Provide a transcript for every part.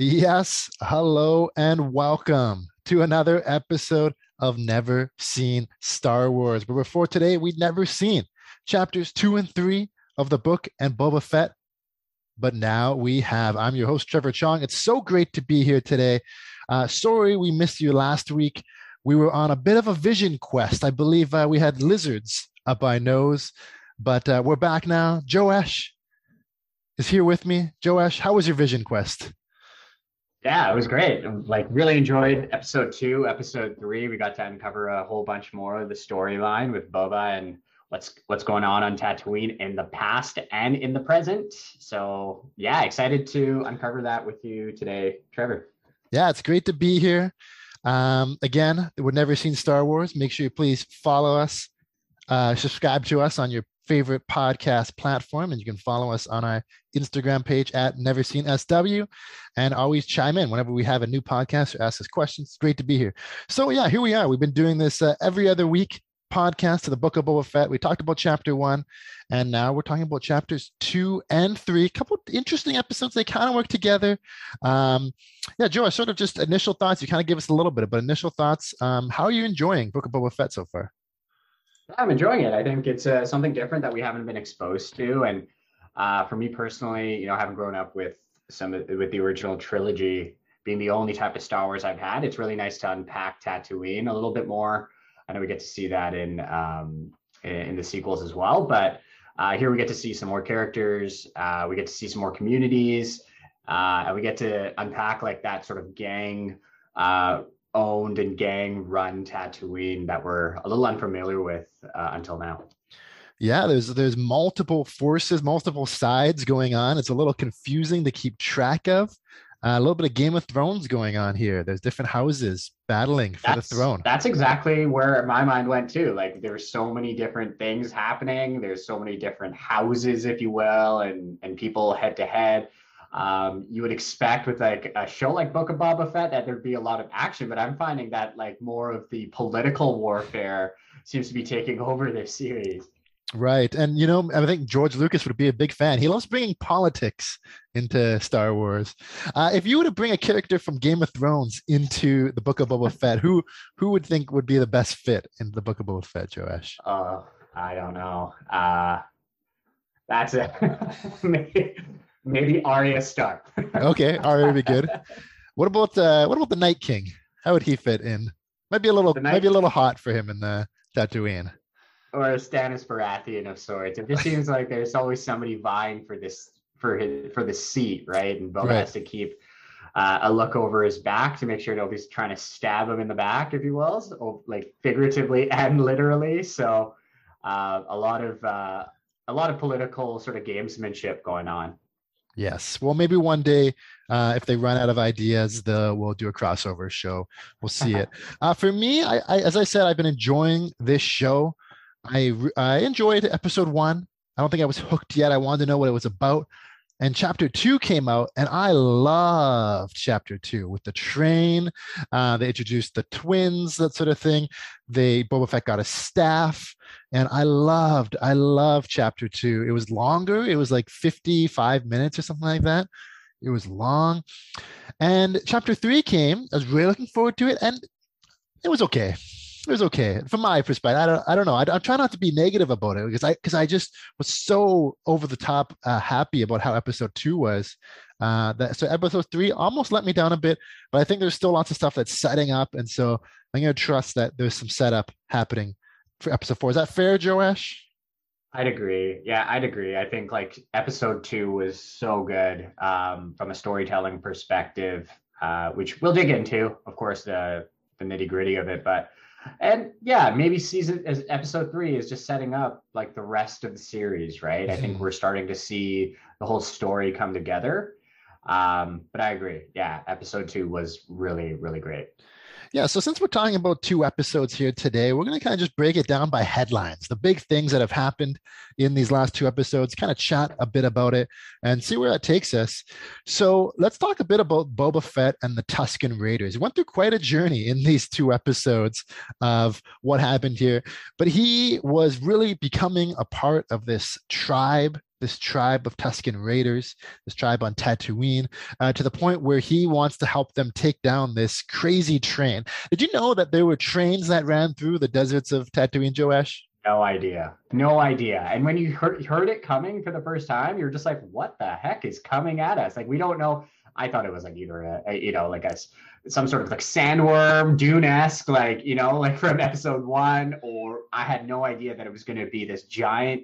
Yes, hello and welcome to another episode of Never Seen Star Wars. But before today, we'd never seen chapters two and three of the book and Boba Fett. But now we have. I'm your host, Trevor Chong. It's so great to be here today. Uh, sorry we missed you last week. We were on a bit of a vision quest. I believe uh, we had lizards up our nose, but uh, we're back now. Joash is here with me. Joash, how was your vision quest? Yeah, it was great. Like, really enjoyed episode two, episode three. We got to uncover a whole bunch more of the storyline with Boba and what's what's going on on Tatooine in the past and in the present. So, yeah, excited to uncover that with you today, Trevor. Yeah, it's great to be here. Um, again, we've never seen Star Wars. Make sure you please follow us, uh, subscribe to us on your favorite podcast platform, and you can follow us on our Instagram page at Never Seen SW, and always chime in whenever we have a new podcast or ask us questions. It's great to be here. So yeah, here we are. We've been doing this uh, every other week podcast to the Book of Boba Fett. We talked about chapter one, and now we're talking about chapters two and three. A couple interesting episodes. They kind of work together. Um, yeah, Joe, sort of just initial thoughts. You kind of give us a little bit, but initial thoughts. Um, how are you enjoying Book of Boba Fett so far? I'm enjoying it. I think it's uh, something different that we haven't been exposed to, and uh, for me personally, you know, having grown up with some with the original trilogy being the only type of Star Wars I've had, it's really nice to unpack Tatooine a little bit more. I know we get to see that in um, in the sequels as well, but uh, here we get to see some more characters. Uh, we get to see some more communities, uh, and we get to unpack like that sort of gang uh, owned and gang run Tatooine that we're a little unfamiliar with uh, until now. Yeah, there's there's multiple forces, multiple sides going on. It's a little confusing to keep track of. Uh, a little bit of Game of Thrones going on here. There's different houses battling for that's, the throne. That's exactly where my mind went too. Like there's so many different things happening. There's so many different houses, if you will, and and people head to head um, you would expect with like a show like Book of Boba Fett that there'd be a lot of action, but I'm finding that like more of the political warfare seems to be taking over this series. Right. And, you know, I think George Lucas would be a big fan. He loves bringing politics into Star Wars. Uh, if you were to bring a character from Game of Thrones into the Book of Boba Fett, who who would think would be the best fit in the Book of Boba Fett, Joash? Uh, I don't know. Uh, that's it. Maybe Arya Stark. okay, Arya would be good. What about uh, what about the Night King? How would he fit in? Might be a little, might be a little hot for him in the Tatooine. Or a Stannis Baratheon of sorts. It just seems like there's always somebody vying for this for his for the seat, right? And Boba right. has to keep uh, a look over his back to make sure nobody's trying to stab him in the back, if you will, so, like figuratively and literally. So uh, a lot of uh, a lot of political sort of gamesmanship going on. Yes. Well, maybe one day, uh, if they run out of ideas, the we'll do a crossover show. We'll see it. Uh, for me, I, I, as I said, I've been enjoying this show. I I enjoyed episode one. I don't think I was hooked yet. I wanted to know what it was about. And chapter two came out, and I loved chapter two with the train. Uh, they introduced the twins, that sort of thing. They Boba Fett got a staff and I loved, I loved chapter two. It was longer, it was like 55 minutes or something like that. It was long. And chapter three came. I was really looking forward to it, and it was okay. It was okay from my perspective. I don't, I don't know. I, am trying not to be negative about it because I, because I just was so over the top uh, happy about how episode two was. Uh, that so episode three almost let me down a bit, but I think there's still lots of stuff that's setting up, and so I'm gonna trust that there's some setup happening for episode four. Is that fair, Joash? I'd agree. Yeah, I'd agree. I think like episode two was so good um, from a storytelling perspective, uh, which we'll dig into, of course, the the nitty gritty of it. But and yeah, maybe season as episode three is just setting up like the rest of the series, right? I think mm-hmm. we're starting to see the whole story come together. Um, but I agree. Yeah, episode two was really, really great. Yeah, so since we're talking about two episodes here today, we're going to kind of just break it down by headlines, the big things that have happened in these last two episodes, kind of chat a bit about it and see where that takes us. So let's talk a bit about Boba Fett and the Tusken Raiders. He went through quite a journey in these two episodes of what happened here, but he was really becoming a part of this tribe this tribe of Tusken Raiders, this tribe on Tatooine, uh, to the point where he wants to help them take down this crazy train. Did you know that there were trains that ran through the deserts of Tatooine, Joash? No idea. No idea. And when you heard, heard it coming for the first time, you're just like, what the heck is coming at us? Like, we don't know. I thought it was like either a, a you know, like a some sort of like sandworm, Dune-esque, like, you know, like from episode one, or I had no idea that it was going to be this giant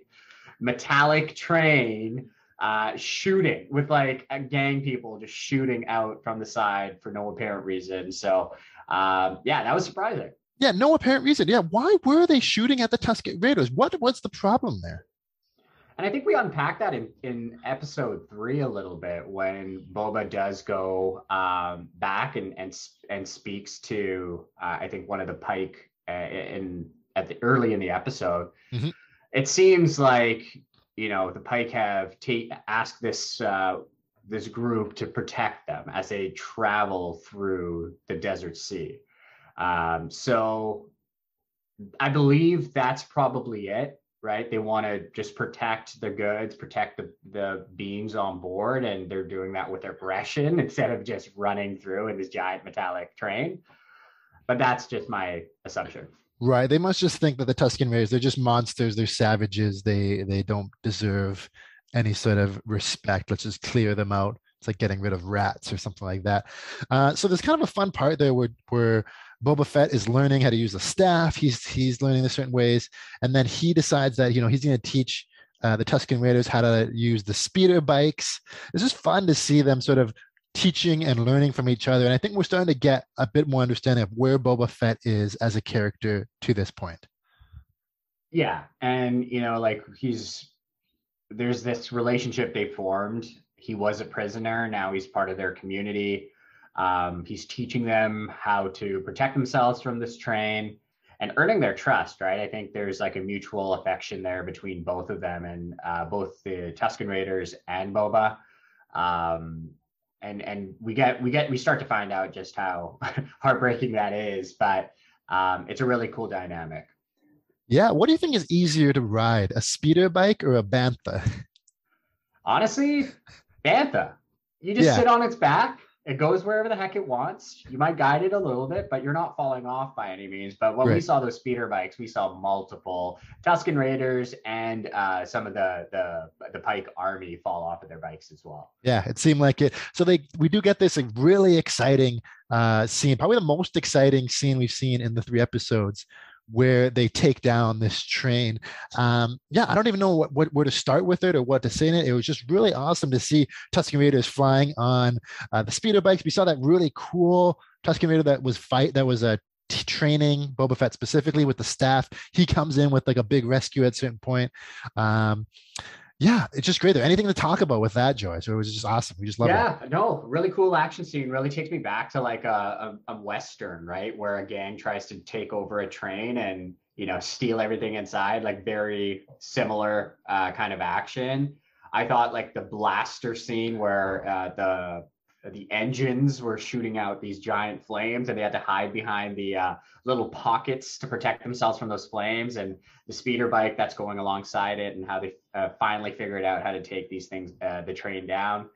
metallic train uh, shooting with like a gang people just shooting out from the side for no apparent reason. So um, yeah, that was surprising. Yeah, no apparent reason. Yeah, why were they shooting at the Tusken Raiders? What what's the problem there? And I think we unpacked that in, in episode three a little bit when Boba does go um, back and and and speaks to uh, I think one of the Pike uh, in at the early in the episode. Mm-hmm it seems like you know the Pike have ta- asked this uh, this group to protect them as they travel through the desert sea. Um, so I believe that's probably it, right? They want to just protect the goods, protect the, the beings on board, and they're doing that with aggression instead of just running through in this giant metallic train. But that's just my assumption. Right. They must just think that the Tusken Raiders, they're just monsters, they're savages, they they don't deserve any sort of respect. Let's just clear them out. It's like getting rid of rats or something like that. Uh, so there's kind of a fun part there where where Boba Fett is learning how to use the staff. He's he's learning the certain ways, and then he decides that you know he's going to teach uh, the Tusken Raiders how to use the speeder bikes. It's just fun to see them sort of teaching and learning from each other. And I think we're starting to get a bit more understanding of where Boba Fett is as a character to this point. Yeah. And, you know, like he's, there's this relationship they formed. He was a prisoner. Now he's part of their community. Um, he's teaching them how to protect themselves from this train and earning their trust, right? I think there's like a mutual affection there between both of them and uh, both the Tusken Raiders and Boba. Um, and and we get we get we start to find out just how heartbreaking that is but um, it's a really cool dynamic. Yeah what do you think is easier to ride a speeder bike or a bantha? Honestly bantha. You just yeah. sit on its back it goes wherever the heck it wants. You might guide it a little bit, but you're not falling off by any means. But when right. we saw those speeder bikes, we saw multiple Tusken Raiders and uh, some of the the the Pike Army fall off of their bikes as well. Yeah, it seemed like it. So they we do get this really exciting uh, scene, probably the most exciting scene we've seen in the three episodes, where they take down this train. Um, yeah, I don't even know what, what where to start with it or what to say in it. It was just really awesome to see Tusken Raiders flying on uh, the speeder bikes. We saw that really cool Tusken Raider that was fight that was a training Boba Fett specifically with the staff. He comes in with like a big rescue at certain point. Um, yeah, it's just great. There anything to talk about with that, Joy? So it was just awesome. We just love yeah, it. Yeah, no, really cool action scene. Really takes me back to like a, a, a western, right, where a gang tries to take over a train and you know steal everything inside. Like very similar uh, kind of action. I thought like the blaster scene where uh, the the engines were shooting out these giant flames and they had to hide behind the uh, little pockets to protect themselves from those flames and the speeder bike that's going alongside it and how they uh, finally figured out how to take these things uh, the train down.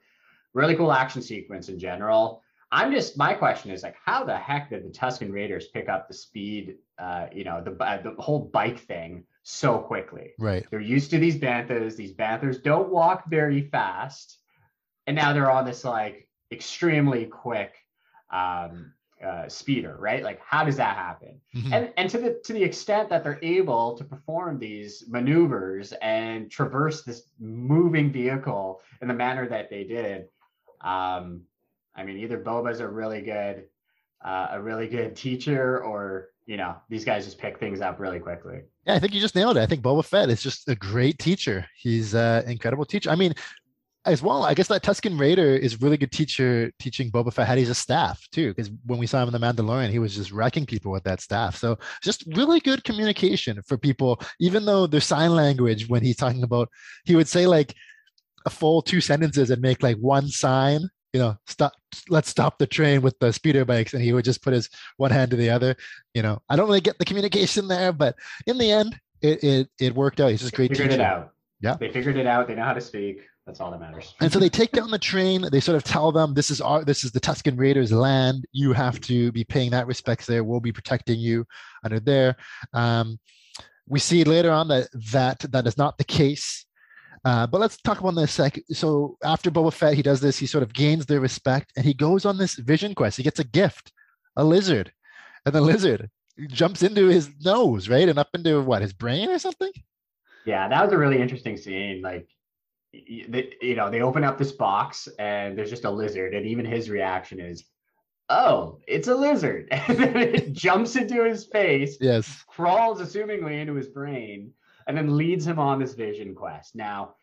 Really cool action sequence in general. I'm just my question is like how the heck did the tusken raiders pick up the speed uh, you know the, uh, the whole bike thing so quickly? Right. They're used to these banthas. These banthas don't walk very fast. And now they're on this like extremely quick um, uh, speeder, right? Like, how does that happen? Mm-hmm. And and to the to the extent that they're able to perform these maneuvers and traverse this moving vehicle in the manner that they did, um, I mean, either Boba's a really good uh, a really good teacher, or you know, these guys just pick things up really quickly. Yeah, I think you just nailed it. I think Boba Fett is just a great teacher. He's an incredible teacher. I mean, as well, I guess that Tusken Raider is really good teacher teaching Boba Fett how to use a staff too. Because when we saw him in The Mandalorian, he was just wrecking people with that staff. So just really good communication for people, even though there's sign language when he's talking about, he would say like a full two sentences and make like one sign, you know, stop, let's stop the train with the speeder bikes. And he would just put his one hand to the other. You know, I don't really get the communication there, but in the end, it, it, it worked out. He's just great. Figured teacher. it out. Yeah. They figured it out. They know how to speak. That's all that matters. And so they take down the train. They sort of tell them, "This is our, this is the Tusken Raiders' land. You have to be paying that respects there. We'll be protecting you under there." Um, we see later on that that that is not the case. Uh, but let's talk about this sec. So after Boba Fett, he does this. He sort of gains their respect, and he goes on this vision quest. He gets a gift, a lizard, and the lizard jumps into his nose, right, and up into what his brain or something. Yeah, that was a really interesting scene. Like, they, you know, they open up this box and there's just a lizard, and even his reaction is, "Oh, it's a lizard!" And then it jumps into his face, Yes. crawls assumingly into his brain, and then leads him on this vision quest. Now,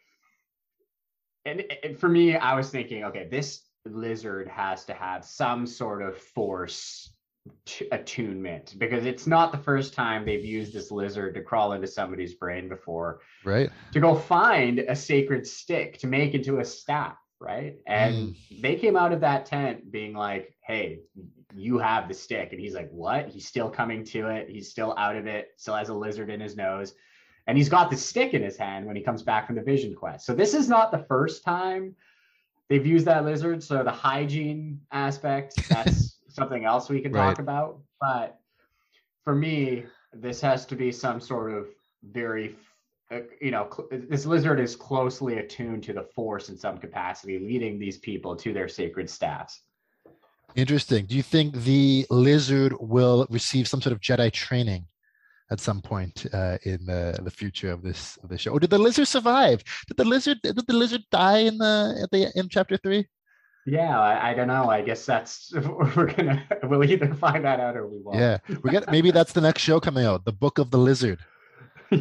and, and for me, I was thinking, okay, this lizard has to have some sort of force t- attunement because it's not the first time they've used this lizard to crawl into somebody's brain before Right. to go find a sacred stick to make into a staff, right? And mm. they came out of that tent being like, hey, you have the stick. And he's like, what? He's still coming to it. He's still out of it, still has a lizard in his nose. And he's got the stick in his hand when he comes back from the vision quest. So this is not the first time they've used that lizard. So the hygiene aspect, that's something else we can talk about. But for me, this has to be some sort of very uh, you know, this lizard is closely attuned to the force in some capacity, leading these people to their sacred staffs. Interesting. Do you think the lizard will receive some sort of Jedi training at some point uh, in the, the future of this of the show? Or did the lizard survive? Did the lizard did the lizard die in the at the in chapter three? Yeah, I, I don't know. I guess that's we're gonna we'll either find that out or we won't. Yeah, we get maybe that's the next show coming out, the Book of the Lizard.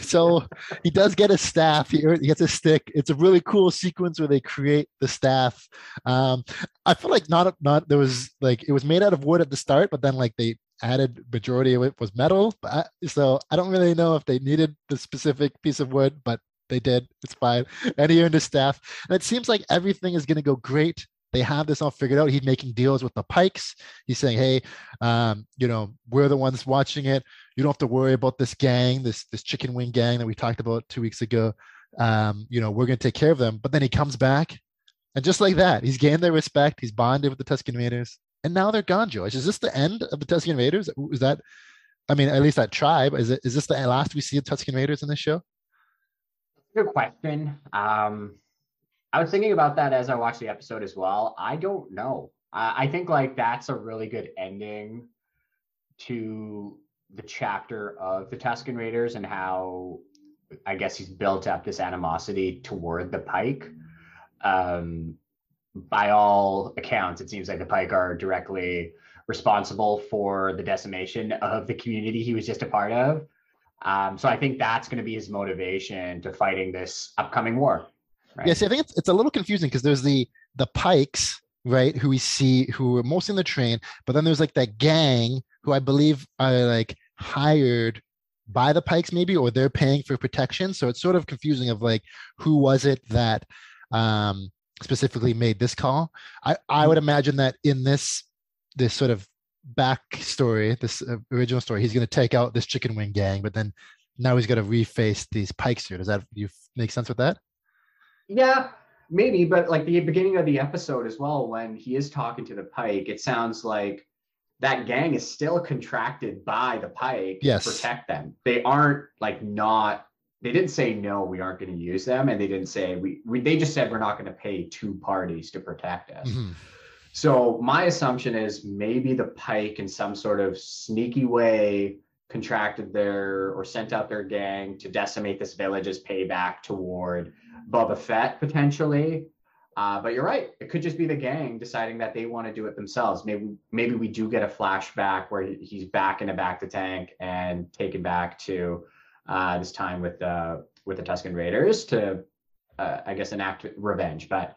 so he does get a staff. He, he gets a stick. It's a really cool sequence where they create the staff. Um, I feel like not not there was like it was made out of wood at the start, but then like they added majority of it was metal. But I, so I don't really know if they needed the specific piece of wood, but they did. It's fine. And he earned his staff. And it seems like everything is going to go great. They have this all figured out. He's making deals with the Pikes. He's saying, "Hey, um, you know, we're the ones watching it. You don't have to worry about this gang, this this chicken wing gang that we talked about two weeks ago. Um, you know, we're going to take care of them." But then he comes back, and just like that, he's gained their respect. He's bonded with the Tusken Raiders, and now they're gone. Joyce, is this the end of the Tusken Raiders? Is that, I mean, at least that tribe? Is it? Is this the last we see of Tusken Raiders in this show? Good question. Um, I was thinking about that as I watched the episode as well. I don't know. I, think like that's a really good ending to the chapter of the Tusken Raiders and how I guess he's built up this animosity toward the Pike. Um, by all accounts, it seems like the Pike are directly responsible for the decimation of the community he was just a part of. Um, so I think that's going to be his motivation to fighting this upcoming war. Right? Yeah, I think it's, it's a little confusing because there's the the Pikes, right, who we see who are mostly in the train, but then there's like that gang who I believe are like hired by the Pikes, maybe, or they're paying for protection. So it's sort of confusing of like who was it that um, specifically made this call. I I would imagine that in this this sort of backstory, this uh, original story, he's going to take out this chicken wing gang, but then now he's going to reface these Pikes here. Does that you make sense with that? Yeah, maybe, but like the beginning of the episode as well, when he is talking to the Pike, it sounds like that gang is still contracted by the Pike Yes. to protect them. They aren't like not. They didn't say no, we aren't going to use them, and they didn't say we. we they just said we're not going to pay two parties to protect us. Mhm. So my assumption is maybe the Pike in some sort of sneaky way contracted their or sent out their gang to decimate this village as payback toward Boba Fett potentially. Uh, but you're right; it could just be the gang deciding that they want to do it themselves. Maybe maybe we do get a flashback where he's back in a bacta tank and taken back to uh, this time with uh, with the Tusken Raiders to uh, I guess, enact revenge. But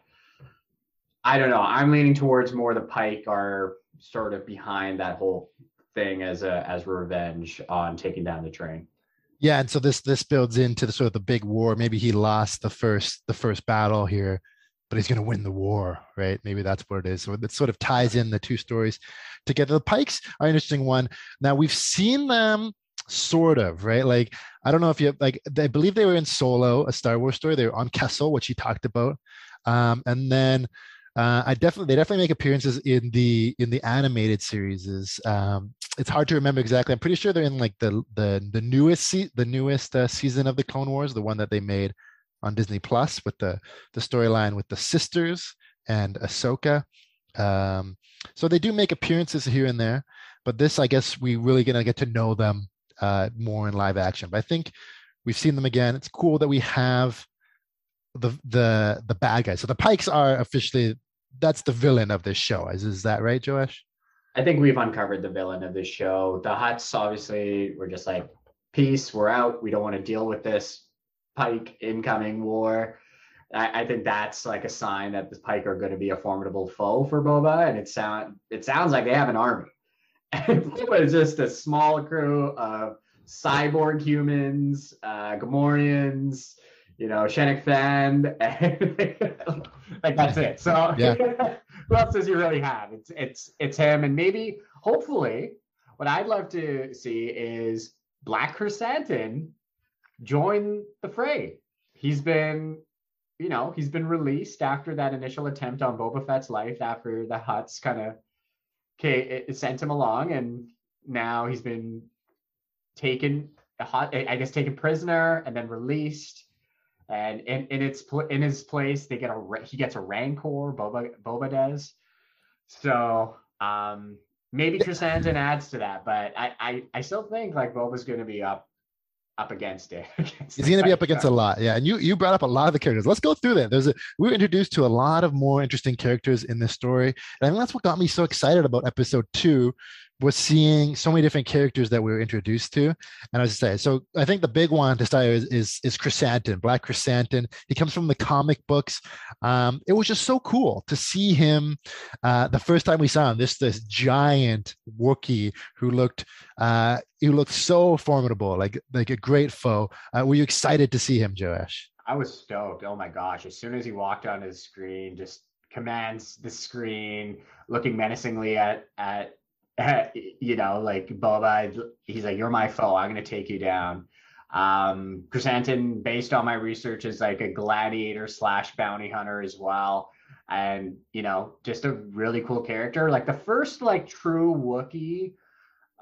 I don't know. I'm leaning towards more the Pike are sort of behind that whole thing as a as revenge on taking down the train. Yeah, and so this this builds into the sort of the big war. Maybe he lost the first the first battle here, but he's going to win the war, right? Maybe that's what it is. So it sort of ties in the two stories together. The Pikes are interesting one. Now we've seen them sort of right like i don't know if you like i believe they were in solo a star wars story they were on kessel which he talked about um, and then uh, I definitely they definitely make appearances in the in the animated series. Um, it's hard to remember exactly. I'm pretty sure they're in like the the the newest se- the newest uh, season of the Clone Wars, the one that they made on Disney Plus with the the storyline with the sisters and Ahsoka. Um, so they do make appearances here and there, but this I guess we really gonna get to know them uh, more in live action. But I think we've seen them again. It's cool that we have the the the bad guys. So the Pikes are officially that's the villain of this show. Is is that right, Joash? I think we've uncovered the villain of this show. The Hutts obviously were just like, peace, we're out. We don't want to deal with this Pike incoming war. I, I, think that's like a sign that the Pike are going to be a formidable foe for Boba. And it sound it sounds like they have an army. And Boba is just a small crew of cyborg humans, uh, Gamorreans, you know, Fennec Shand, like that's it. So yeah. who else does he really have? It's it's it's him, and maybe hopefully, what I'd love to see is Black Krrsantan join the fray. He's been, you know, he's been released after that initial attempt on Boba Fett's life after the Hutts kind of okay, sent him along, and now he's been taken, I guess, taken prisoner and then released and in, in its in his place they get a he gets a rancor boba boba does so um maybe Krrsantan adds to that but I, I i still think like boba's going to be up up against it against he's going to be up against a lot. Yeah and you you brought up a lot of the characters. Let's go through that there's a we were introduced to a lot of more interesting characters in this story and i think that's what got me so excited about episode two was seeing so many different characters that we were introduced to. And I was say, so I think the big one to start is is, is Krrsantan, Black Krrsantan. He comes from the comic books. Um, it was just so cool to see him uh, the first time we saw him. This this giant Wookiee who looked uh, who looked so formidable, like like a great foe. Uh, were you excited to see him, Joash? I was stoked. Oh my gosh! As soon as he walked on his screen, just commands the screen, looking menacingly at at you know, like Boba, he's like, "You're my foe. I'm gonna take you down." Um, Krrsantan, based on my research, is like a gladiator slash bounty hunter as well, and you know, just a really cool character. Like the first like true Wookiee,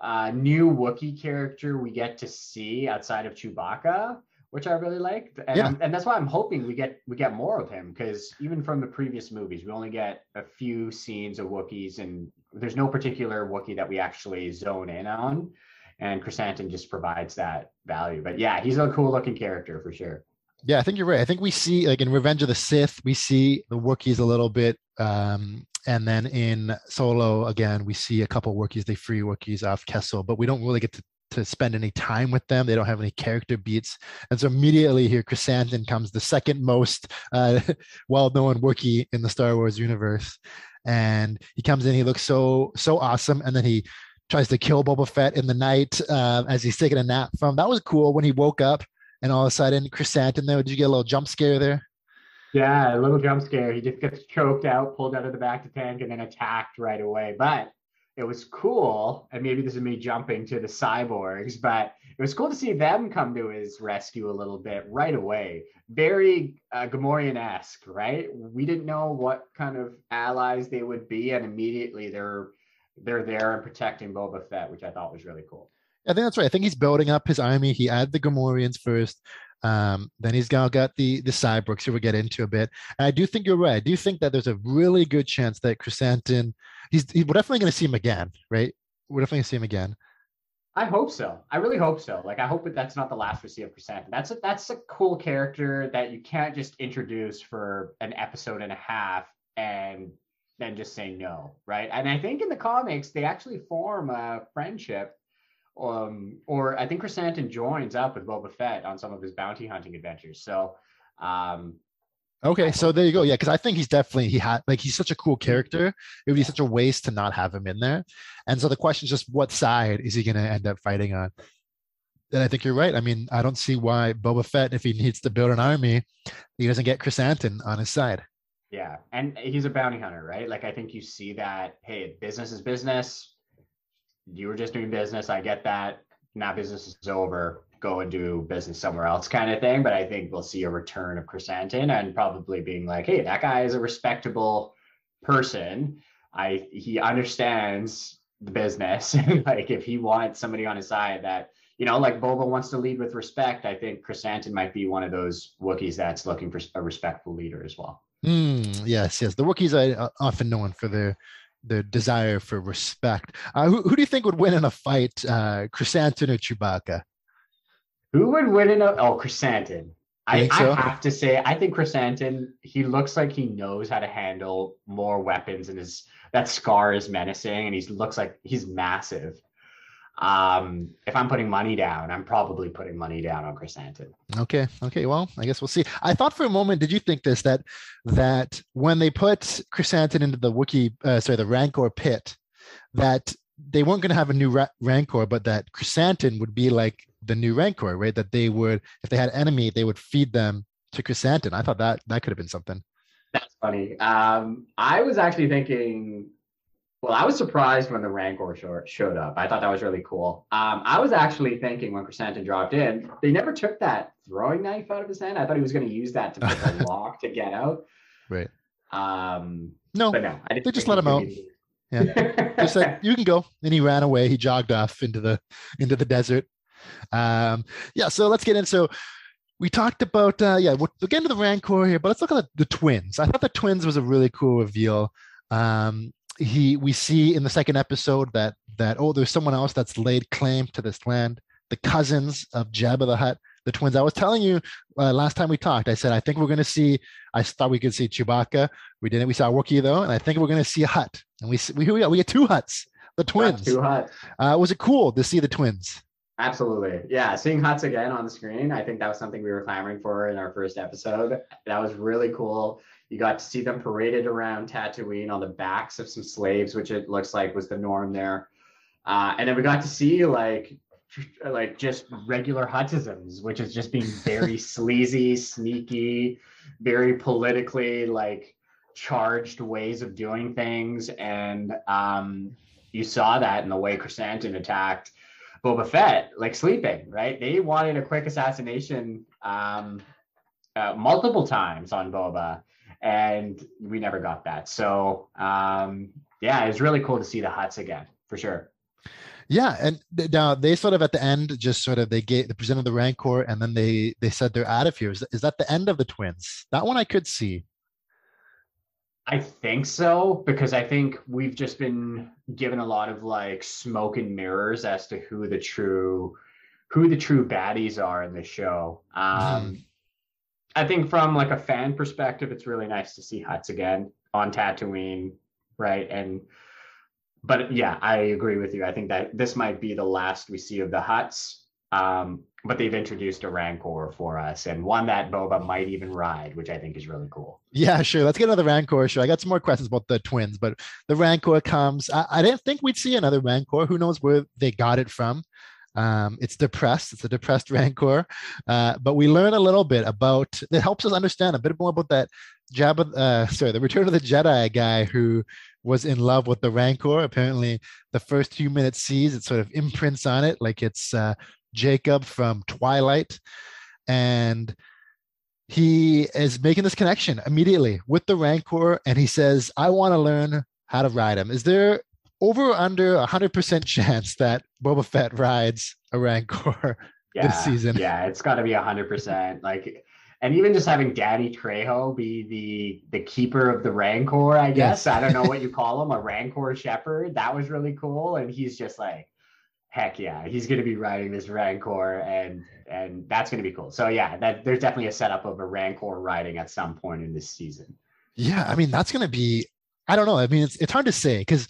uh, new Wookiee character we get to see outside of Chewbacca which I really liked, and yeah. and that's why I'm hoping we get we get more of him because even from the previous movies, we only get a few scenes of Wookiees, and there's no particular Wookiee that we actually zone in on, and Krrsantan just provides that value. But yeah, he's a cool looking character for sure. Yeah, I think you're right. I think we see like in Revenge of the Sith, we see the Wookiees a little bit. Um, and then in Solo, again, we see a couple Wookiees. They free Wookiees off Kessel, but we don't really get to to spend any time with them. They don't have any character beats. And so immediately here, Krrsantan comes the second most uh, well-known Wookiee in the Star Wars universe. And he comes in, he looks so, so awesome. And then he tries to kill Boba Fett in the night uh, as he's taking a nap from. That was cool when he woke up and all of a sudden Krrsantan there. Did you get a little jump scare there? Yeah, a little jump scare. He just gets choked out, pulled out of the bacta tank, and then attacked right away. But it was cool, and maybe this is me jumping to the cyborgs, but it was cool to see them come to his rescue a little bit right away. Very uh, Gamorrean-esque, right? We didn't know what kind of allies they would be, and immediately they're they're there and protecting Boba Fett, which I thought was really cool. I think that's right. I think he's building up his army. He added the Gamorreans first. Um, then he's now got the the cyborgs, who we'll get into a bit. And I do think you're right. I do think that there's a really good chance that Krrsantan – he's he, we're definitely going to see him again, right? We're definitely going to see him again. I hope so. I really hope so. Like I hope that that's not the last we see of Krrsantan. That's a that's a cool character that you can't just introduce for an episode and a half and then just say no, right? And I think in the comics they actually form a friendship. Um, or I think Krrsantan joins up with Boba Fett on some of his bounty hunting adventures. So um, Okay, so there you go. Yeah, because I think he's definitely he had like he's such a cool character. It would be such a waste to not have him in there. And so the question is just what side is he going to end up fighting on? And I think you're right. I mean, I don't see why Boba Fett, if he needs to build an army, he doesn't get Krrsantan on his side. Yeah, and he's a bounty hunter, right? Like I think you see that. Hey, business is business. You were just doing business. I get that. Now business is over go and do business somewhere else kind of thing. But I think we'll see a return of Krrsantan and probably being like, hey, that guy is a respectable person. I he understands the business. like if he wants somebody on his side that, you know, like Boba wants to lead with respect, I think Krrsantan might be one of those Wookiees that's looking for a respectful leader as well. Mm, yes, yes. The Wookiees are often known for their their desire for respect. Uh, who, who do you think would win in a fight, uh, Krrsantan or Chewbacca? Who would win in a oh Krrsantan? I, so? I, have to say, I think Krrsantan, he looks like he knows how to handle more weapons and his that scar is menacing and he looks like he's massive. Um, if I'm putting money down, I'm probably putting money down on Krrsantan. Okay. Okay. Well, I guess we'll see. I thought for a moment, did you think this that that when they put Krrsantan into the Wookiee, uh, sorry, the Rancor pit, that they weren't going to have a new ra- Rancor, but that Krrsantan would be like the new Rancor, right? That they would, if they had enemy, they would feed them to Krrsantan. I thought that that could have been something. That's funny. Um, I was actually thinking. Well, I was surprised when the Rancor short showed up. I thought that was really cool. Um, I was actually thinking when Krrsantan dropped in, they never took that throwing knife out of his hand. I thought he was going to use that to pick a lock to get out. Right. Um, no, but no, I didn't they just let him out. Yeah, just said you can go, and he ran away. He jogged off into the into the desert. Um, yeah, so let's get in. So we talked about uh, yeah, we'll, we'll get into the Rancor here, but let's look at the, the twins. I thought the twins was a really cool reveal. Um, he we see in the second episode that that oh, there's someone else that's laid claim to this land. The cousins of Jabba the Hutt, the twins. I was telling you uh, last time we talked. I said I think we're going to see. I thought we could see Chewbacca. We didn't. We saw Wookiee though, and I think we're going to see a hutt And we we we got, we get two hutts The twins. Two Hutt. Uh, was it cool to see the twins? Absolutely. Yeah. Seeing Hutts again on the screen, I think that was something we were clamoring for in our first episode. That was really cool. You got to see them paraded around Tatooine on the backs of some slaves, which it looks like was the norm there. Uh, and then we got to see like like just regular Huttisms, which is just being very sleazy, sneaky, very politically like charged ways of doing things. And um, you saw that in the way Krrsantan attacked Boba Fett, like sleeping, right? They wanted a quick assassination um, uh, multiple times on Boba, and we never got that. So um, yeah, it's really cool to see the hutts again for sure. Yeah, and now they sort of at the end just sort of they gave they presented the Rancor, and then they they said they're out of here. Is, is that the end of the twins? That one I could see. I think so because I think we've just been given a lot of like smoke and mirrors as to who the true who the true baddies are in the show. Um, mm-hmm. I think from like a fan perspective, it's really nice to see Hutts again on Tatooine, right? And but yeah, I agree with you. I think that this might be the last we see of the Hutts. Um, but they've introduced a Rancor for us and one that Boba might even ride, which I think is really cool. Yeah, sure. Let's get another Rancor show. I got some more questions about the twins, but the Rancor comes. I, I didn't think we'd see another Rancor. Who knows where they got it from? Um, it's depressed. It's a depressed Rancor. Uh, but we learn a little bit about. It helps us understand a bit more about that Jabba. Uh, sorry, the Return of the Jedi guy who was in love with the Rancor. Apparently, the first few minutes sees it sort of imprints on it, like it's uh, Jacob from Twilight. And he is making this connection immediately with the Rancor. And he says, I want to learn how to ride him. Is there over or under a 100% chance that Boba Fett rides a Rancor yeah, this season? Yeah, it's got to be 100%. Like, and even just having Danny Trejo be the the keeper of the Rancor, I guess. Yes. I don't know what you call him, a Rancor shepherd. That was really cool. And he's just like, heck yeah, he's going to be riding this Rancor, and and that's going to be cool. So yeah, that there's definitely a setup of a Rancor riding at some point in this season. Yeah, I mean that's going to be. I don't know. I mean, it's it's hard to say because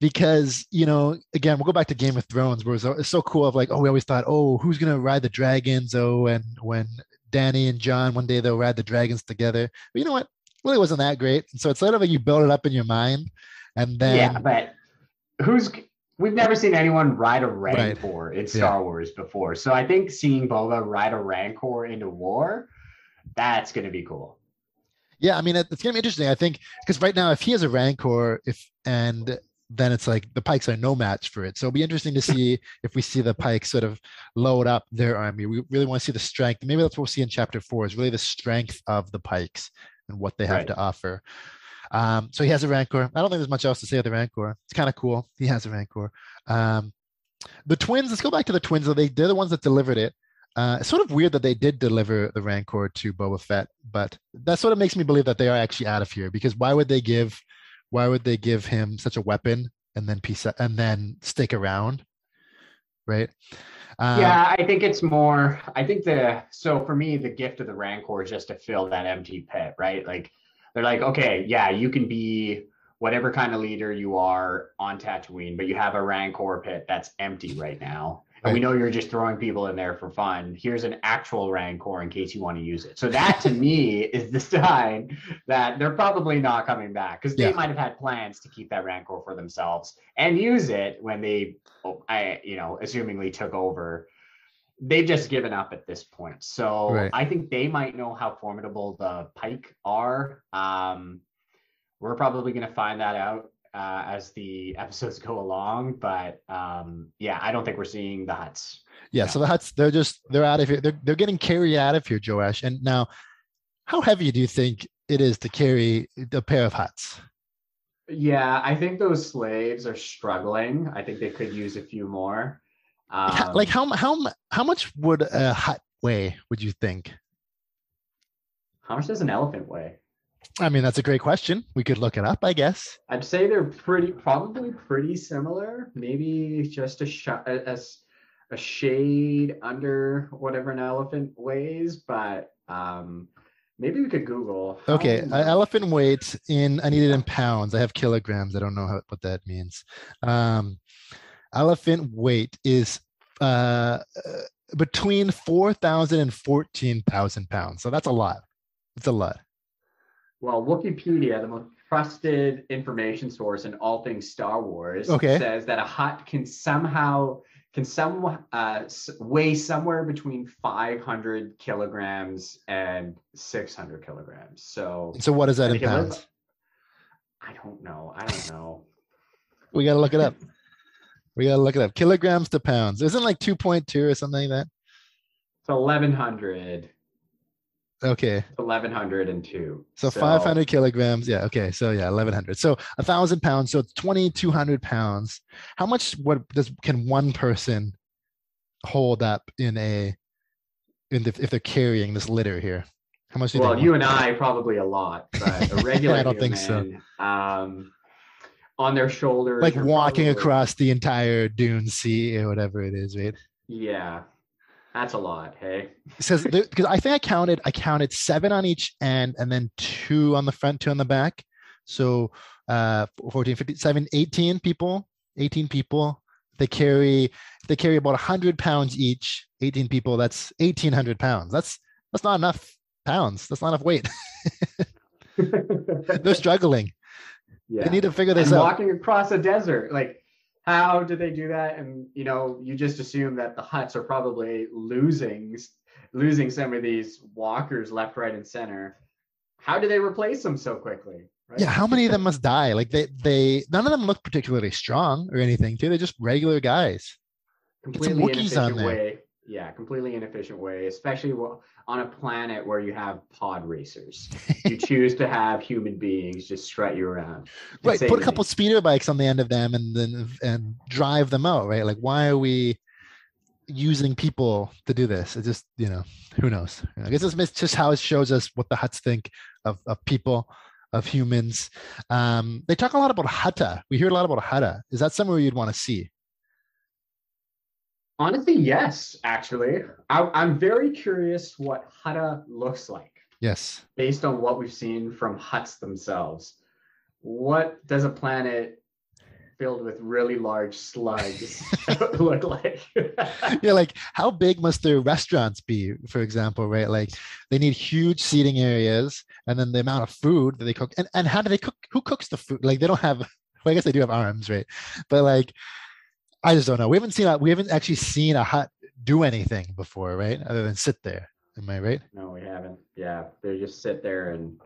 because you know again we'll go back to game of thrones where it's so cool of like oh we always thought oh who's gonna ride the dragons oh and when Dany and Jon one day they'll ride the dragons together. But you know what? Really wasn't that great. And so it's sort of like you build it up in your mind, and then yeah, but who's we've never seen anyone ride a rancor in Star Yeah. Wars before. So I think seeing Boba ride a rancor into war, that's gonna be cool. Yeah, I mean it's gonna be interesting. I think because right now, if he has a rancor, if and then it's like the Pikes are no match for it. So it'll be interesting to see if we see the Pikes sort of load up their army. We really want to see the strength. Maybe that's what we'll see in Chapter Four is really the strength of the Pikes and what they have Right. to offer. Um, so he has a rancor. I don't think there's much else to say of the rancor. It's kind of cool. He has a rancor. Um, the twins. Let's go back to the twins. They they're the ones that delivered it. Uh, it's sort of weird that they did deliver the Rancor to Boba Fett, but that sort of makes me believe that they are actually out of here. Because why would they give, why would they give him such a weapon and then piece and then stick around, right? Um, yeah, I think it's more. I think the so for me, the gift of the Rancor is just to fill that empty pit, right? Like they're like, okay, yeah, you can be whatever kind of leader you are on Tatooine, but you have a Rancor pit that's empty right now. And we know you're just throwing people in there for fun. Here's an actual Rancor in case you want to use it. So that to me is the sign that they're probably not coming back because they Yeah. might have had plans to keep that Rancor for themselves and use it when they, oh, I, you know, assumingly took over. They've just given up at this point. So Right. I think they might know how formidable the Pike are. Um, we're probably going to find that out uh, as the episodes go along. But um, yeah, I don't think we're seeing the Hutts. yeah. So the Hutts, they're just they're out of here. They're they're getting carried out of here, Joash. And now, how heavy do you think it is to carry a pair of Hutts? Yeah, I think those slaves are struggling. I think they could use a few more. Like, how- Um, like how how how much would a Hutt weigh? Would you think? how much does an elephant weigh? I mean, that's a great question. We could look it up, I guess. I'd say they're pretty, probably pretty similar. Maybe just a shot, a, a s- a shade under whatever an elephant weighs, but um, maybe we could Google. Okay, an elephant weight in I need it in pounds. I have kilograms. I don't know how, what that means. Um, elephant weight is uh, uh, between 4,000 and 14,000 pounds. So that's a lot. It's a lot. Well, Wikipedia, the most trusted information source in all things Star Wars, Okay. says that a hutt can somehow can some uh, weigh somewhere between 500 kilograms and 600 kilograms. So So what is that in think it was- pounds? I don't know. I don't know. We got to look it up. We got to look it up. Kilograms to pounds. Isn't like 2.2 or something like that? It's 1100, Okay. 1102. So 500 kilograms. Yeah. Okay. So yeah, 1100. So a thousand pounds. So 2,200 pounds. How much? What does can one person hold up in a in the, if they're carrying this litter here? How much? Do Well, they you and I probably a lot, but a regular I don't think so. um, on their shoulders, like walking probably- across the entire Dune Sea or whatever it is, right? Yeah, that's a lot. Hey, says because I think I counted I counted seven on each end and then two on the front, two on the back. So uh 14, 15, 7, 18 people, 18 people. They carry they carry about 100 pounds each. 18 people, that's 1800 pounds. That's that's not enough pounds. That's not enough weight. They're struggling. yeah. They need to figure this and out. walking across a desert, like how did they do that? And you know, you just assume that the hutts are probably losing losing some of these walkers left, right, and center. How do they replace them so quickly? Right? Yeah, how many of them must die? Like they they none of them look particularly strong or anything, too. They're just regular guys. completely Wookiees on there. way. Yeah, completely inefficient way, especially on a planet where you have pod racers. you choose to have human beings just strut you around. right put a couple speeder bikes on the end of them and then and drive them out right? Like why are we using people to do this? It just you know who knows? I guess it's just how it shows us what the hutts think of, of people of humans. Um they talk a lot about hutta we hear a lot about hutta is that somewhere you'd want to see Honestly, yes. Actually, I, I'm very curious what Hutta looks like yes based on what we've seen from hutts themselves. What does a planet filled with really large slugs look like. yeah, like how big must their restaurants be, for example, right? Like they need huge seating areas and then the amount of food that they cook. And, and how do they cook? Who cooks the food? Like they don't have, well, I guess they do have arms, right? But like, I just don't know. We haven't seen, a, we haven't actually seen a hutt do anything before, right? Other than sit there. Am I right? No, we haven't. Yeah. They just sit there and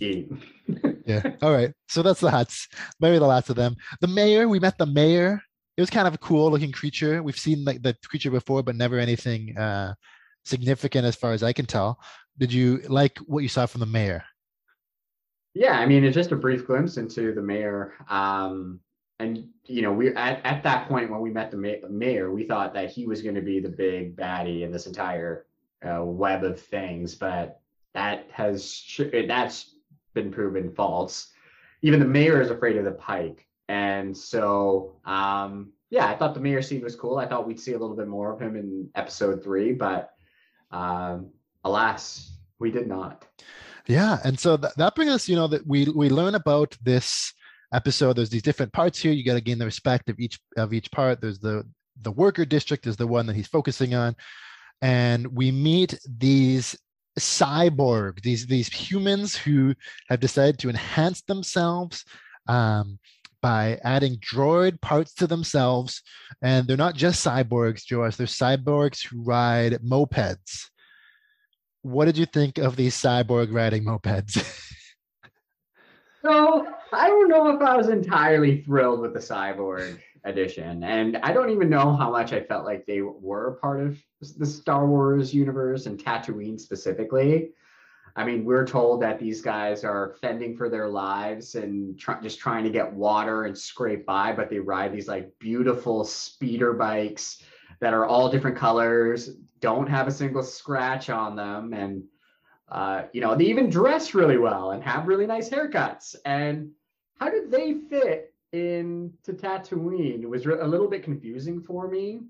eat. yeah. All right. So that's the hutts. Maybe the last of them. The mayor, we met the mayor. It was kind of a cool looking creature. We've seen like the creature before, but never anything uh, significant as far as I can tell. Did you like what you saw from the mayor? Yeah, I mean, it's just a brief glimpse into the mayor. Um, and you know, we at, at that point when we met the mayor, we thought that he was going to be the big baddie in this entire uh, web of things, but that has that's been proven false. Even the mayor is afraid of the pyke. And so, um, yeah, I thought the mayor scene was cool. I thought we'd see a little bit more of him in episode three, but um, alas, we did not. Yeah, and so th- that brings us, you know, that we we learn about this episode. There's these different parts here. You got to gain the respect of each of each part. There's the the worker district is the one that he's focusing on, and we meet these cyborg, these these humans who have decided to enhance themselves um, by adding droid parts to themselves, and they're not just cyborgs, Josh. They're cyborgs who ride mopeds. What did you think of these cyborg riding mopeds? so I don't know if I was entirely thrilled with the cyborg edition. And I don't even know how much I felt like they were part of the Star Wars universe and Tatooine specifically. I mean, we're told that these guys are fending for their lives and try, just trying to get water and scrape by, but they ride these like beautiful speeder bikes that are all different colors, don't have a single scratch on them, and uh, you know they even dress really well and have really nice haircuts. And how did they fit into Tatooine it was a little bit confusing for me.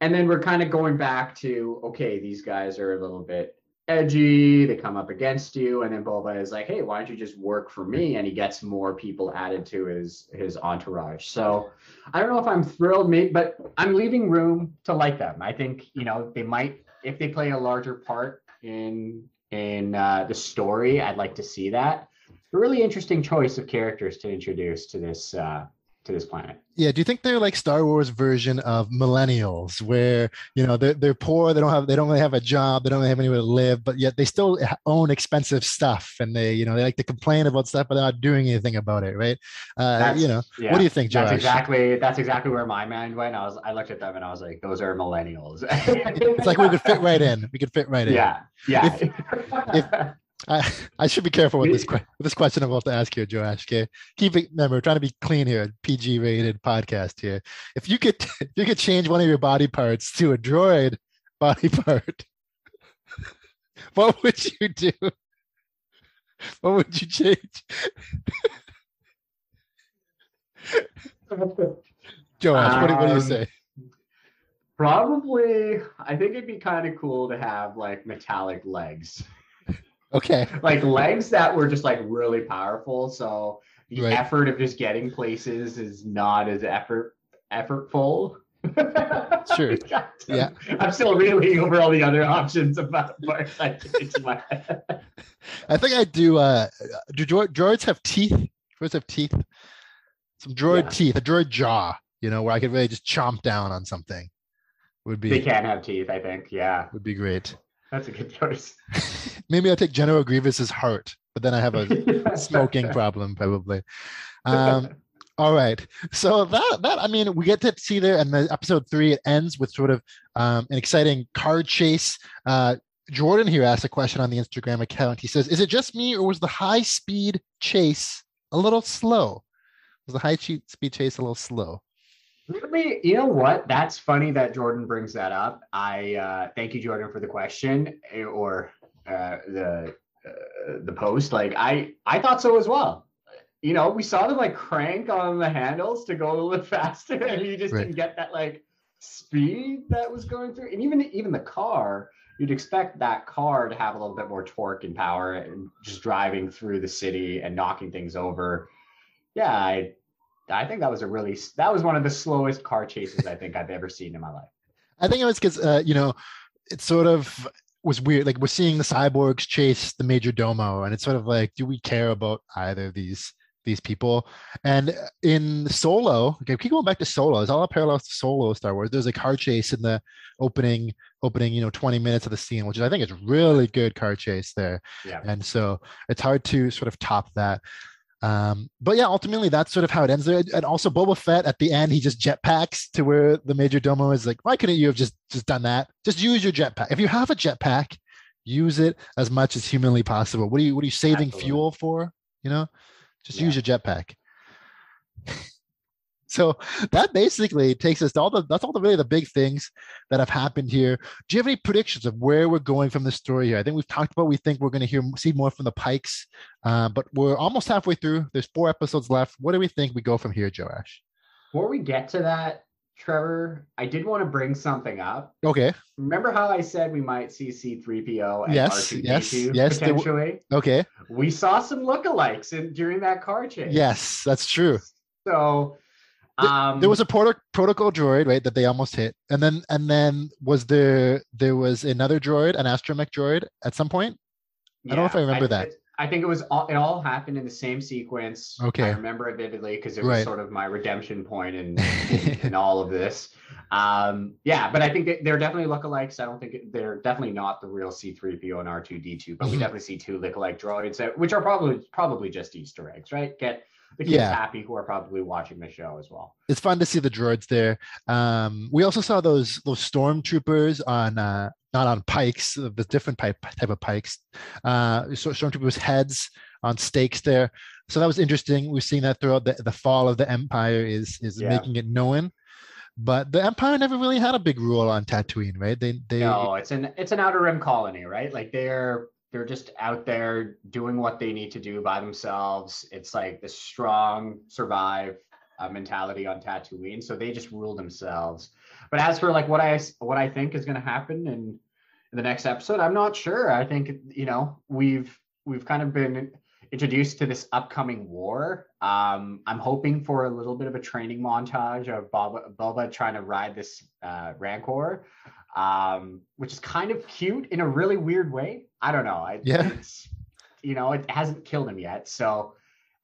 And then we're kind of going back to okay, these guys are a little bit edgy. They come up against you, and then Boba is like, "Hey, why don't you just work for me?" And he gets more people added to his his entourage. So I don't know if I'm thrilled, mate, but I'm leaving room to like them. I think you know they might if they play a larger part in in uh, the story. I'd like to see that a really interesting choice of characters to introduce to this uh, to this planet. Yeah, do you think they're like Star Wars version of millennials, where you know they're they're poor, they don't have they don't really have a job, they don't really have anywhere to live, but yet they still own expensive stuff, and they you know they like to complain about stuff, but they're not doing anything about it, right? Uh, you know, yeah, what do you think, Josh? That's exactly that's exactly where my mind went. I was I looked at them and I was like, those are millennials. it's like we could fit right in. We could fit right in. Yeah, yeah. If, if, I, I should be careful with this with this question I'm about to ask here, Joash. Okay, keep it. Remember, we're trying to be clean here. PG rated podcast here. If you could, if you could change one of your body parts to a droid body part, what would you do? What would you change? Joash, um, what, do, what do you um, say? Probably, I think it'd be kind of cool to have like metallic legs. Okay. Like legs that were just like really powerful. So the right. effort of just getting places is not as effort effortful. sure. yeah. I'm still reeling over all the other options about parts I my. I think I do uh do droids have teeth? Droids have teeth? Some droid yeah. teeth, a droid jaw, you know, where I could really just chomp down on something. Would be they can have teeth, I think. Yeah. Would be great. That's a good choice. Maybe I'll take General Grievous's heart, but then I have a smoking problem probably. Um, all right. So that that I mean, we get to see there, and the episode three it ends with sort of um, an exciting car chase. Uh, Jordan here asked a question on the Instagram account. He says, "Is it just me, or was the high speed chase a little slow? Was the high speed chase a little slow?" You know what? That's funny that Jordan brings that up. I uh, thank you, Jordan, for the question eh, or uh, the uh, the post. Like I I thought so as well. You know, we saw them like crank on the handles to go a little bit faster, and you just right. didn't get that like speed that was going through. And even even the car, you'd expect that car to have a little bit more torque and power, and just driving through the city and knocking things over. Yeah, I I think that was a really that was one of the slowest car chases I think I've ever seen in my life. I think it was because uh, you know it sort of was weird. Like we're seeing the cyborgs chase the major domo, and it's sort of like, do we care about either of these these people? And in Solo, okay, keep going back to Solo. There's all parallels to Solo Star Wars. There's a car chase in the opening opening you know 20 minutes of the scene which i think is really good car chase there Yeah. and so it's hard to sort of top that um, but yeah, ultimately that's sort of how it ends there. And also Boba Fett at the end, he just jetpacks to where the major domo is like, why couldn't you have just just done that? Just use your jetpack. If you have a jetpack, use it as much as humanly possible. What are you what are you saving Absolutely. fuel for? You know? Just Yeah. use your jetpack. so that basically takes us to all the that's all the really the big things that have happened here. Do you have any predictions of where we're going from the story here? I think we've talked about we think we're going to hear see more from the Pykes, uh, but we're almost halfway through. There's four episodes left. What do we think we go from here, Joash? Before we get to that, Trevor, I did want to bring something up. Okay, Remember how I said we might see C3PO and Yes, R2D2 yes, yes, potentially? okay, we saw some lookalikes in during that car chase. yes, that's true. So um There was a proto- protocol droid, right, that they almost hit, and then and then was there there was another droid, an astromech droid, at some point. I don't know if I remember that. I think it was all it all happened in the same sequence. Okay. I remember it vividly because it was Right. sort of my redemption point in, in, in all of this. Um, yeah, but I think that they're definitely lookalikes. I don't think it, they're definitely not the real C3PO and R2D2, but we Mhm. definitely see two lookalike droids, that, which are probably probably just Easter eggs, right? Get the kids Yeah. happy who are probably watching the show as well. it's fun to see the droids there. Um, we also saw those those stormtroopers on uh, not on pikes, uh, the different type type of pikes. Uh, so stormtroopers heads on stakes there. So that was interesting. We've seen that throughout the, the fall of the empire is is Yeah. making it known. But the empire never really had a big rule on Tatooine, right? They they No, it's an it's an outer rim colony, right? Like they're they're just out there doing what they need to do by themselves. It's like the strong survive uh, mentality on Tatooine, so they just rule themselves. But as for like what I what I think is going to happen in, in the next episode, I'm not sure. I think you know we've we've kind of been introduced to this upcoming war. Um, I'm hoping for a little bit of a training montage of Boba, trying to ride this uh, Rancor um, which is kind of cute in a really weird way. I don't know. I, Yeah. It's, you know, it hasn't killed him yet, so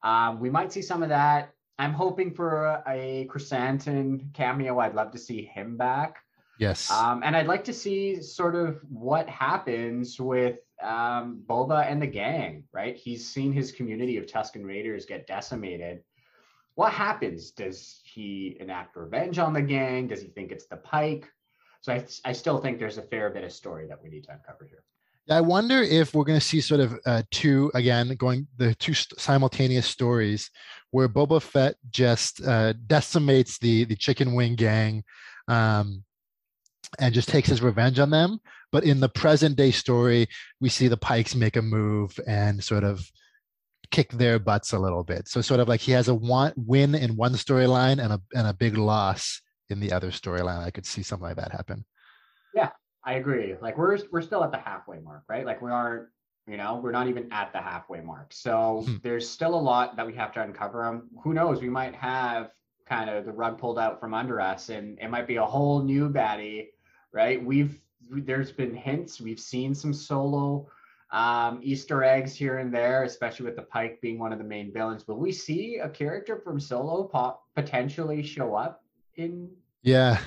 um, we might see some of that. I'm hoping for a, a Krrsantan cameo. I'd love to see him back, yes. um, and I'd like to see sort of what happens with um, Boba and the gang. Right? He's seen his community of Tusken Raiders get decimated. What happens? Does he enact revenge on the gang? Does he think it's the Pyke? So I, I still think there's a fair bit of story that we need to uncover here. I wonder if we're going to see sort of uh, two again going the two simultaneous stories where Boba Fett just uh, decimates the the chicken wing gang um, and just takes his revenge on them. But in the present day story, we see the Pykes make a move and sort of kick their butts a little bit. So sort of like he has a one win in one storyline and a and a big loss in the other storyline. I could see something like that happen. I agree. Like we're we're still at the halfway mark, right? Like we aren't, you know, we're not even at the halfway mark. So Hmm. there's still a lot that we have to uncover. Um, who knows? We might have kind of the rug pulled out from under us, and it might be a whole new baddie, right? We've there's been hints. We've seen some solo um, Easter eggs here and there, especially with the Pyke being one of the main villains. Will we see a character from Solo pop potentially show up in Yeah.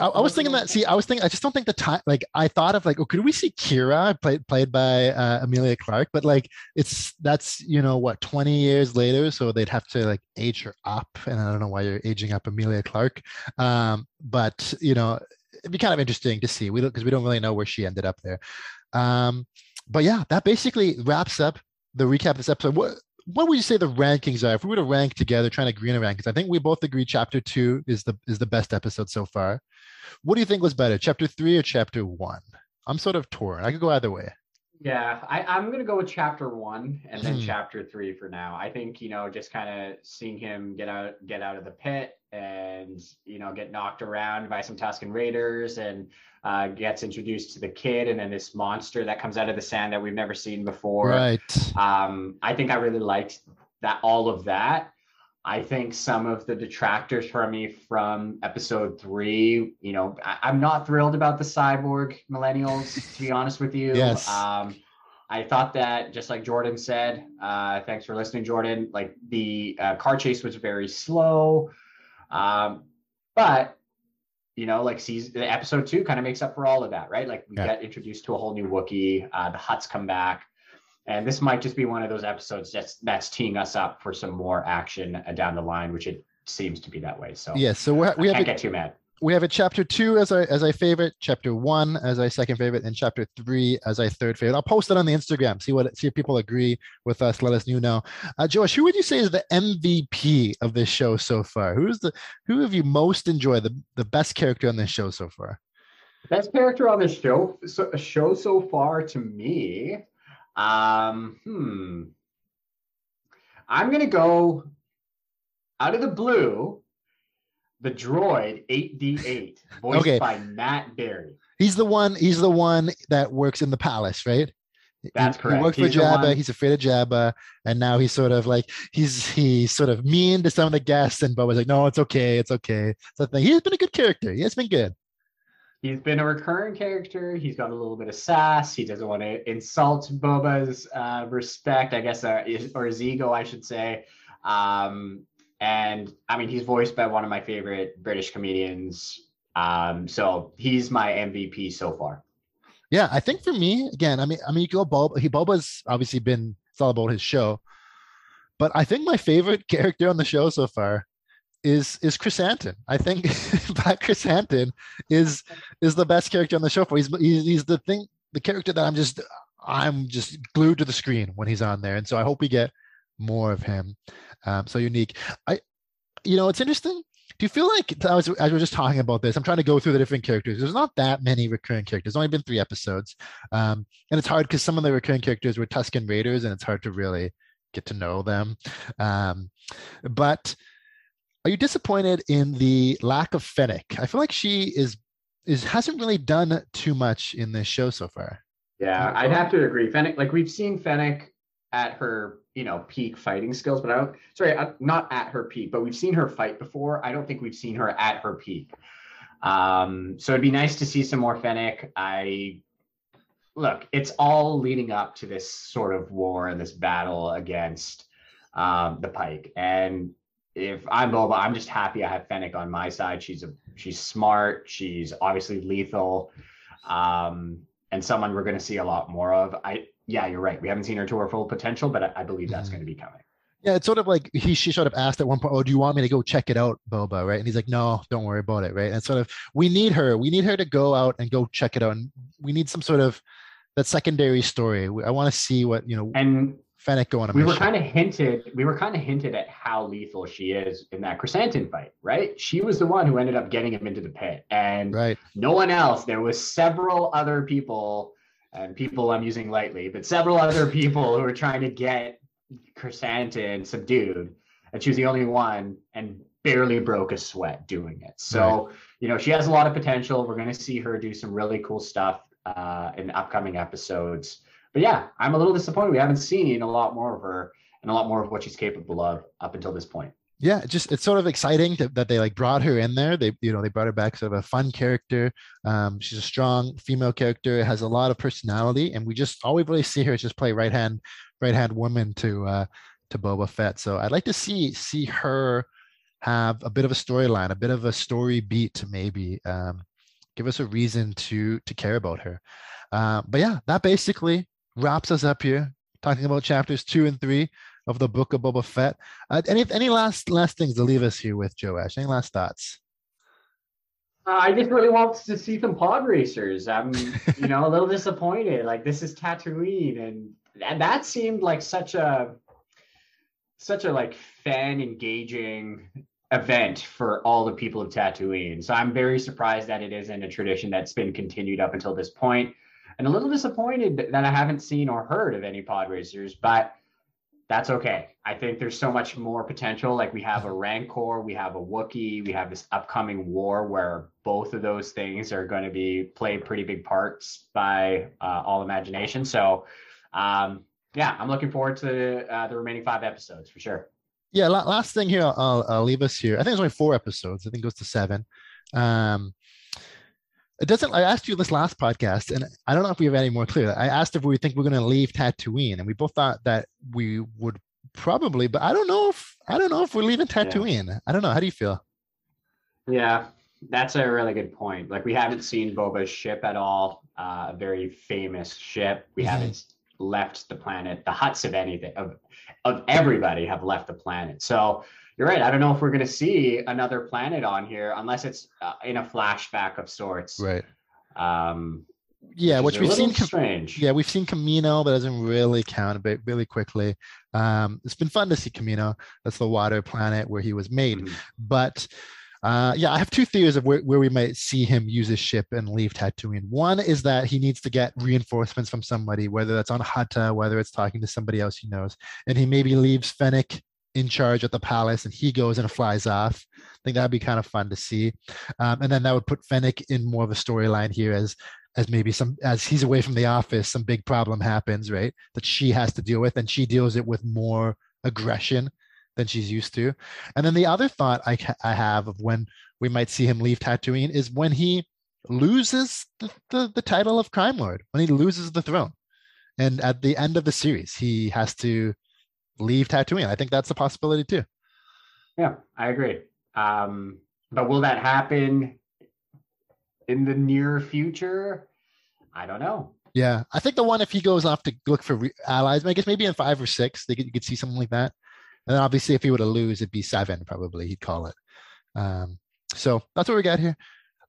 I, I was thinking that. See, I was thinking. I just don't think the time. Like, I thought of like, oh, could we see Qi'ra played played by uh, Emilia Clarke? But like, it's that's you know what, twenty years later, so they'd have to like age her up, and I don't know why you're aging up Emilia Clarke. Um, but you know, it'd be kind of interesting to see. We don't because we don't really know where she ended up there. Um, but yeah, that basically wraps up the recap of this episode. What what would you say the rankings are? If we were to rank together, trying to agree on a rankings, I think we both agree chapter two is the is the best episode so far. What do you think was better, chapter three or chapter one? I'm sort of torn. I could go either way. Yeah, I, I'm gonna go with chapter one and then Hmm. chapter three for now. I think you know just kind of seeing him get out get out of the pit and you know get knocked around by some Tusken Raiders and uh, gets introduced to the kid and then this monster that comes out of the sand that we've never seen before. Right. Um, I think I really liked that all of that. I think some of the detractors from me from episode three, you know, I, am not thrilled about the cyborg millennials, to be honest with you. Yes. Um, I thought that just like Jordan said, uh, thanks for listening, Jordan. Like the uh, car chase was very slow. Um, but you know, like season episode two kind of makes up for all of that, right? Like we yeah. get introduced to a whole new Wookiee, uh, the hutts come back. And this might just be one of those episodes that's that's teeing us up for some more action uh, down the line, which it seems to be that way. So yeah, so we're, we can't have get too mad. We have a chapter two as our as our favorite, chapter one as our second favorite, and chapter three as our third favorite. I'll post it on the Instagram. See what see if people agree with us. Let us know. Uh, Josh, who would you say is the MVP of this show so far? Who's the who have you most enjoyed the the best character on this show so far? Best character on this show so, show so far to me um, hmm. I'm gonna go out of the blue. The droid 8D8, voiced okay. by Matt Berry. He's the one. He's the one that works in the palace, right? That's he, correct. He worked he's for Jabba. He's afraid of Jabba, and now he's sort of like he's he's sort of mean to some of the guests, and Boba's like, "No, it's okay, it's okay." So he's been a good character. He has been good he's been a recurring character. He's got a little bit of sass. He doesn't want to insult Boba's uh, respect, I guess, uh, or his ego, I should say. Um, and I mean, he's voiced by one of my favorite British comedians. Um, so he's my MVP so far. Yeah, I think for me, again, I mean, I mean, you go Boba. He Boba's obviously been it's all about his show, but I think my favorite character on the show so far is is Krrsantan. I think Black Krrsantan is is the best character on the show. For he's, he's the thing, the character that I'm just I'm just glued to the screen when he's on there, and so I hope we get more of him. Um, so unique. I, you know, it's interesting. Do you feel like I was are just talking about this? I'm trying to go through the different characters. There's not that many recurring characters. There's only been three episodes, um, and it's hard because some of the recurring characters were Tusken Raiders, and it's hard to really get to know them. Um, but are you disappointed in the lack of Fennec? I feel like she is is hasn't really done too much in this show so far. Yeah, I'd have to agree. Fennec, like we've seen Fennec at her, you know, peak fighting skills, but I don't. Sorry, uh, not at her peak, but we've seen her fight before. I don't think we've seen her at her peak. Um, so it'd be nice to see some more Fennec. I look, it's all leading up to this sort of war and this battle against um, the Pyke, and if I'm Boba, I'm just happy I have Fennec on my side. She's a she's smart. She's obviously lethal, um, and someone we're going to see a lot more of. I yeah, you're right. We haven't seen her to her full potential, but I, I believe that's mm-hmm. going to be coming. Yeah, it's sort of like he she sort of asked at one point, "Oh, do you want me to go check it out, Boba?" Right? And he's like, "No, don't worry about it." Right? And sort of we need her. We need her to go out and go check it out. And we need some sort of that secondary story. I want to see what you know. And Fennec going we were kind of hinted we were kind of hinted at how lethal she is in that Krrsantan fight, right? She was the one who ended up getting him into the pit, and right. no one else. There was several other people, and people I'm using lightly, but several other people who were trying to get Krrsantan subdued, and she was the only one, and barely broke a sweat doing it. So right. you know she has a lot of potential. We're going to see her do some really cool stuff uh, in upcoming episodes but yeah, I'm a little disappointed. We haven't seen a lot more of her and a lot more of what she's capable of up until this point. Yeah, just it's sort of exciting to, that they like brought her in there. They you know they brought her back sort of a fun character. Um, she's a strong female character, has a lot of personality, and we just all we really see her is just play right hand right hand woman to uh, to Boba Fett. So I'd like to see see her have a bit of a storyline, a bit of a story beat, to maybe um, give us a reason to to care about her. Uh, but yeah, that basically wraps us up here, talking about chapters two and three of the book of Boba Fett. Uh, any any last last things to leave us here with, Joash? Any last thoughts? Uh, I just really want to see some pod racers. I'm, you know, a little disappointed. Like this is Tatooine, and, and that seemed like such a such a like fan engaging event for all the people of Tatooine. So I'm very surprised that it isn't a tradition that's been continued up until this point and a little disappointed that I haven't seen or heard of any pod racers, but that's okay. I think there's so much more potential. Like we have a Rancor, we have a Wookiee, we have this upcoming war where both of those things are going to be play pretty big parts by uh, all imagination. So, um, yeah, I'm looking forward to uh, the remaining five episodes for sure. Yeah, last thing here, I'll, I'll leave us here. I think it's only four episodes. I think it goes to seven. Um, it doesn't. I asked you this last podcast, and I don't know if we have any more clear. I asked if we think we're going to leave Tatooine, and we both thought that we would probably, but I don't know if I don't know if we're leaving Tatooine. Yeah. I don't know. How do you feel? Yeah, that's a really good point. Like we haven't seen Boba's ship at all. Uh, a very famous ship. We mm-hmm. haven't left the planet. The hutts of anything of of everybody have left the planet. So you're right. I don't know if we're going to see another planet on here unless it's uh, in a flashback of sorts. Right. Um, yeah, which, which we've seen. Strange. Yeah, we've seen Kamino, but doesn't really count But really quickly. Um, it's been fun to see Kamino. That's the water planet where he was made. Mm-hmm. But uh, yeah, I have two theories of where, where we might see him use his ship and leave Tatooine. One is that he needs to get reinforcements from somebody, whether that's on Hutta, whether it's talking to somebody else he knows, and he maybe leaves Fennec in charge at the palace and he goes and flies off. I think that'd be kind of fun to see. Um, and then that would put Fennec in more of a storyline here as as maybe some as he's away from the office, some big problem happens, right? That she has to deal with, and she deals it with more aggression than she's used to. And then the other thought I, I have of when we might see him leave Tatooine is when he loses the, the, the title of crime lord, when he loses the throne. And at the end of the series, he has to leave Tatooine. I think that's a possibility too. Yeah, I agree. Um, but will that happen in the near future? I don't know. Yeah, I think the one if he goes off to look for re- allies, I guess maybe in five or six, they could, you could see something like that. And then obviously, if he were to lose, it'd be seven probably. He'd call it. Um, so that's what we got here.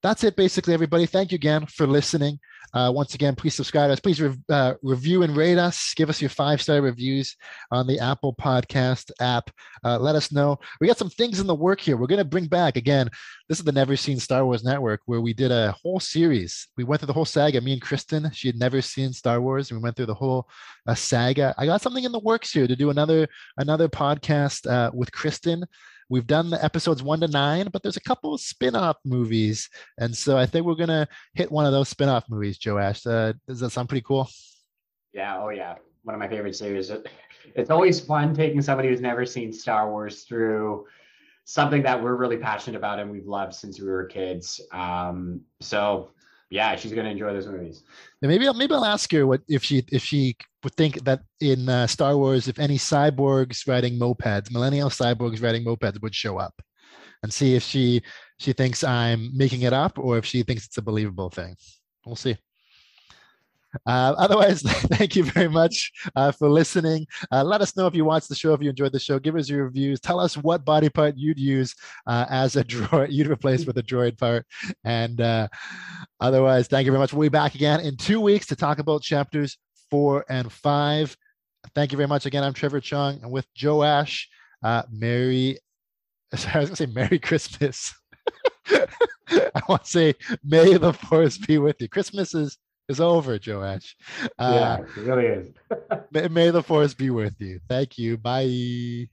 That's it, basically, everybody. Thank you again for listening. Uh, once again, please subscribe us. Please re- uh, review and rate us. Give us your five star reviews on the Apple Podcast app. Uh, let us know. We got some things in the work here. We're going to bring back again. This is the Never Seen Star Wars Network, where we did a whole series. We went through the whole saga. Me and Kristen, she had never seen Star Wars. And we went through the whole uh, saga. I got something in the works here to do another another podcast uh, with Kristen. We've done the episodes one to nine, but there's a couple of spin-off movies. And so I think we're gonna hit one of those spin-off movies, Joash. Uh, does that sound pretty cool? Yeah, oh yeah. One of my favorite series. It's always fun taking somebody who's never seen Star Wars through something that we're really passionate about and we've loved since we were kids. Um, so yeah, she's gonna enjoy those movies. Yeah, maybe I'll maybe I'll ask her what if she if she would think that in uh, Star Wars, if any cyborgs riding mopeds, millennial cyborgs riding mopeds would show up, and see if she she thinks I'm making it up or if she thinks it's a believable thing. We'll see. Uh, otherwise, thank you very much uh, for listening. Uh, let us know if you watched the show, if you enjoyed the show. Give us your reviews. Tell us what body part you'd use uh, as a droid, you'd replace with a droid part. And uh, otherwise, thank you very much. We'll be back again in two weeks to talk about chapters four and five. Thank you very much again. I'm Trevor Chung, and with Joash. Uh, Merry, sorry, I was gonna say Merry Christmas. I want to say May the Force be with you. Christmas is is over, Joash. Uh, yeah, it really is. may, may the force be with you. Thank you. Bye.